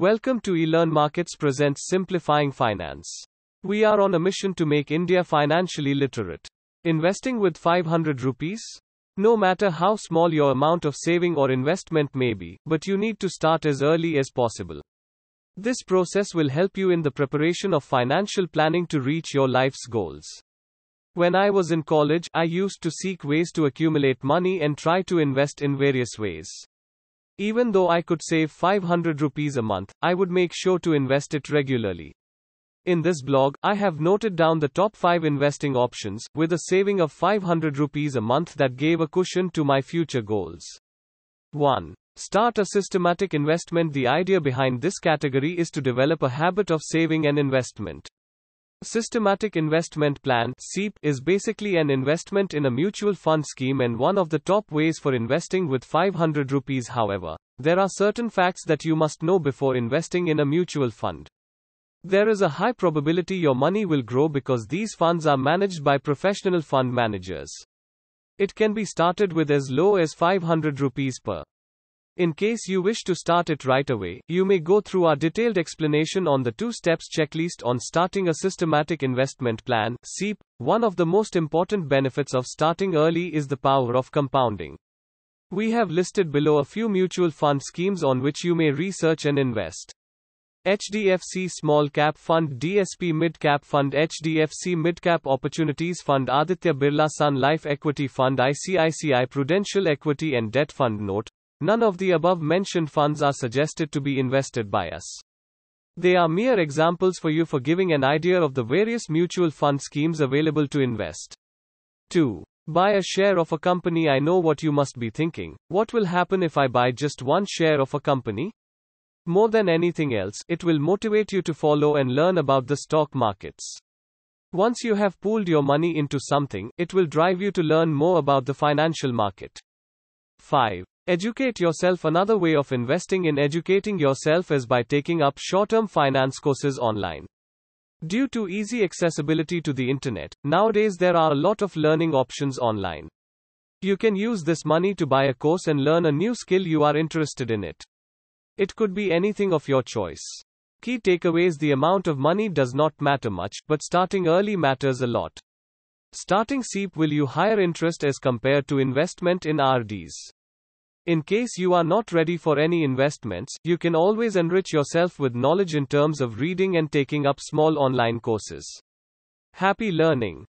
Welcome to eLearn Markets presents Simplifying Finance. We are on a mission to make India financially literate. Investing with 500 rupees? No matter how small your amount of saving or investment may be, but you need to start as early as possible. This process will help you in the preparation of financial planning to reach your life's goals. When I was in college, I used to seek ways to accumulate money and try to invest in various ways. Even though I could save 500 rupees a month, I would make sure to invest it regularly. In this blog, I have noted down the top 5 investing options, with a saving of 500 rupees a month that gave a cushion to my future goals. 1. Start a systematic investment. The idea behind this category is to develop a habit of saving and investment. Systematic Investment Plan SIP is basically an investment in a mutual fund scheme and one of the top ways for investing with 500 rupees however. There are certain facts that you must know before investing in a mutual fund. There is a high probability your money will grow because these funds are managed by professional fund managers. It can be started with as low as 500 rupees per in case you wish to start it right away, you may go through our detailed explanation on the two steps checklist on starting a systematic investment plan. SIP. One of the most important benefits of starting early is the power of compounding. We have listed below a few mutual fund schemes on which you may research and invest. HDFC Small Cap Fund DSP Mid Cap Fund HDFC Mid Cap Opportunities Fund Aditya Birla Sun Life Equity Fund ICICI Prudential Equity and Debt Fund Note None of the above mentioned funds are suggested to be invested by us. They are mere examples for you for giving an idea of the various mutual fund schemes available to invest. 2. Buy a share of a company. I know what you must be thinking. What will happen if I buy just one share of a company? More than anything else, it will motivate you to follow and learn about the stock markets. Once you have pooled your money into something, it will drive you to learn more about the financial market. 5. Educate yourself. Another way of investing in educating yourself is by taking up short term finance courses online. Due to easy accessibility to the internet, nowadays there are a lot of learning options online. You can use this money to buy a course and learn a new skill you are interested in it. It could be anything of your choice. Key takeaways The amount of money does not matter much, but starting early matters a lot. Starting SIP will you higher interest as compared to investment in RDs. In case you are not ready for any investments, you can always enrich yourself with knowledge in terms of reading and taking up small online courses. Happy learning!